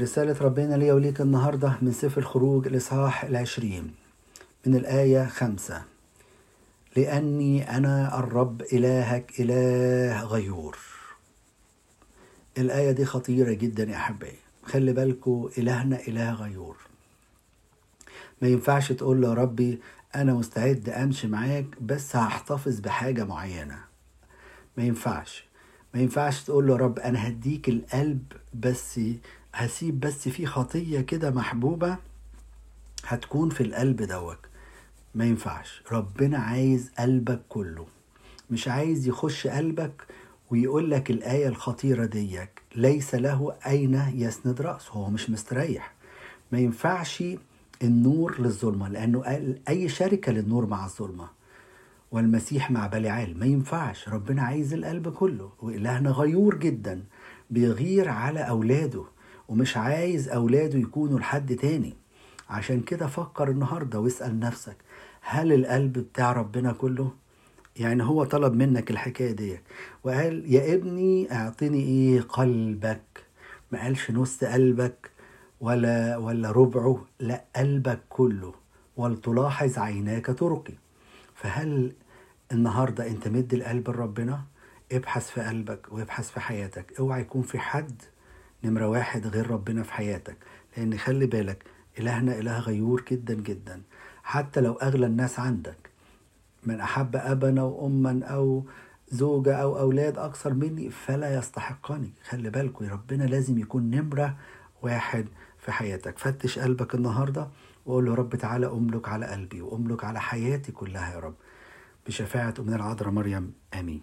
رسالة ربنا لي وليك النهاردة من سفر الخروج الإصحاح العشرين من الآية خمسة. لأني أنا الرب إلهك إله غيور. الآية دي خطيرة جدا يا أحبائي. خلي بالكوا إلهنا إله غيور. ما ينفعش تقول له يا ربي أنا مستعد أمشي معاك بس هحتفظ بحاجة معينة. ما ينفعش. ما ينفعش تقول له يا رب أنا هديك القلب بس هسيب بس في خطية كده محبوبة هتكون في القلب دوت. ما ينفعش. ربنا عايز قلبك كله. مش عايز يخش قلبك ويقول لك الآية الخطيرة ديك ليس له أين يسند رأسه. هو مش مستريح. ما ينفعش النور للظلمة لأنه قال أي شركة للنور مع الظلمة. والمسيح مع بليعال ما ينفعش. ربنا عايز القلب كله. وإلهنا غيور جدا. بيغير على أولاده. ومش عايز أولاده يكونوا لحد تاني. عشان كده فكر النهاردة واسأل نفسك هل القلب بتاع ربنا كله؟ يعني هو طلب منك الحكاية دي وقال يا ابني أعطني إيه؟ قلبك. ما قالش نص قلبك ولا ولا ربعه. لا قلبك كله. ولتلاحظ عيناك ترقي. فهل النهارده أنت مدي القلب لربنا؟ ابحث في قلبك وابحث في حياتك. اوعى يكون في حد نمرة واحد غير ربنا في حياتك. لأن خلي بالك إلهنا إله غيور جدا جدا. حتى لو أغلى الناس عندك من أحب ابا واما أو زوجة أو أولاد أكثر مني فلا يستحقني. خلي بالكم ربنا لازم يكون نمرة واحد في حياتك. فتش قلبك النهاردة وقول له رب تعالى أملك على قلبي وأملك على حياتي كلها يا رب. بشفاعة أمنا العذراء مريم آمين.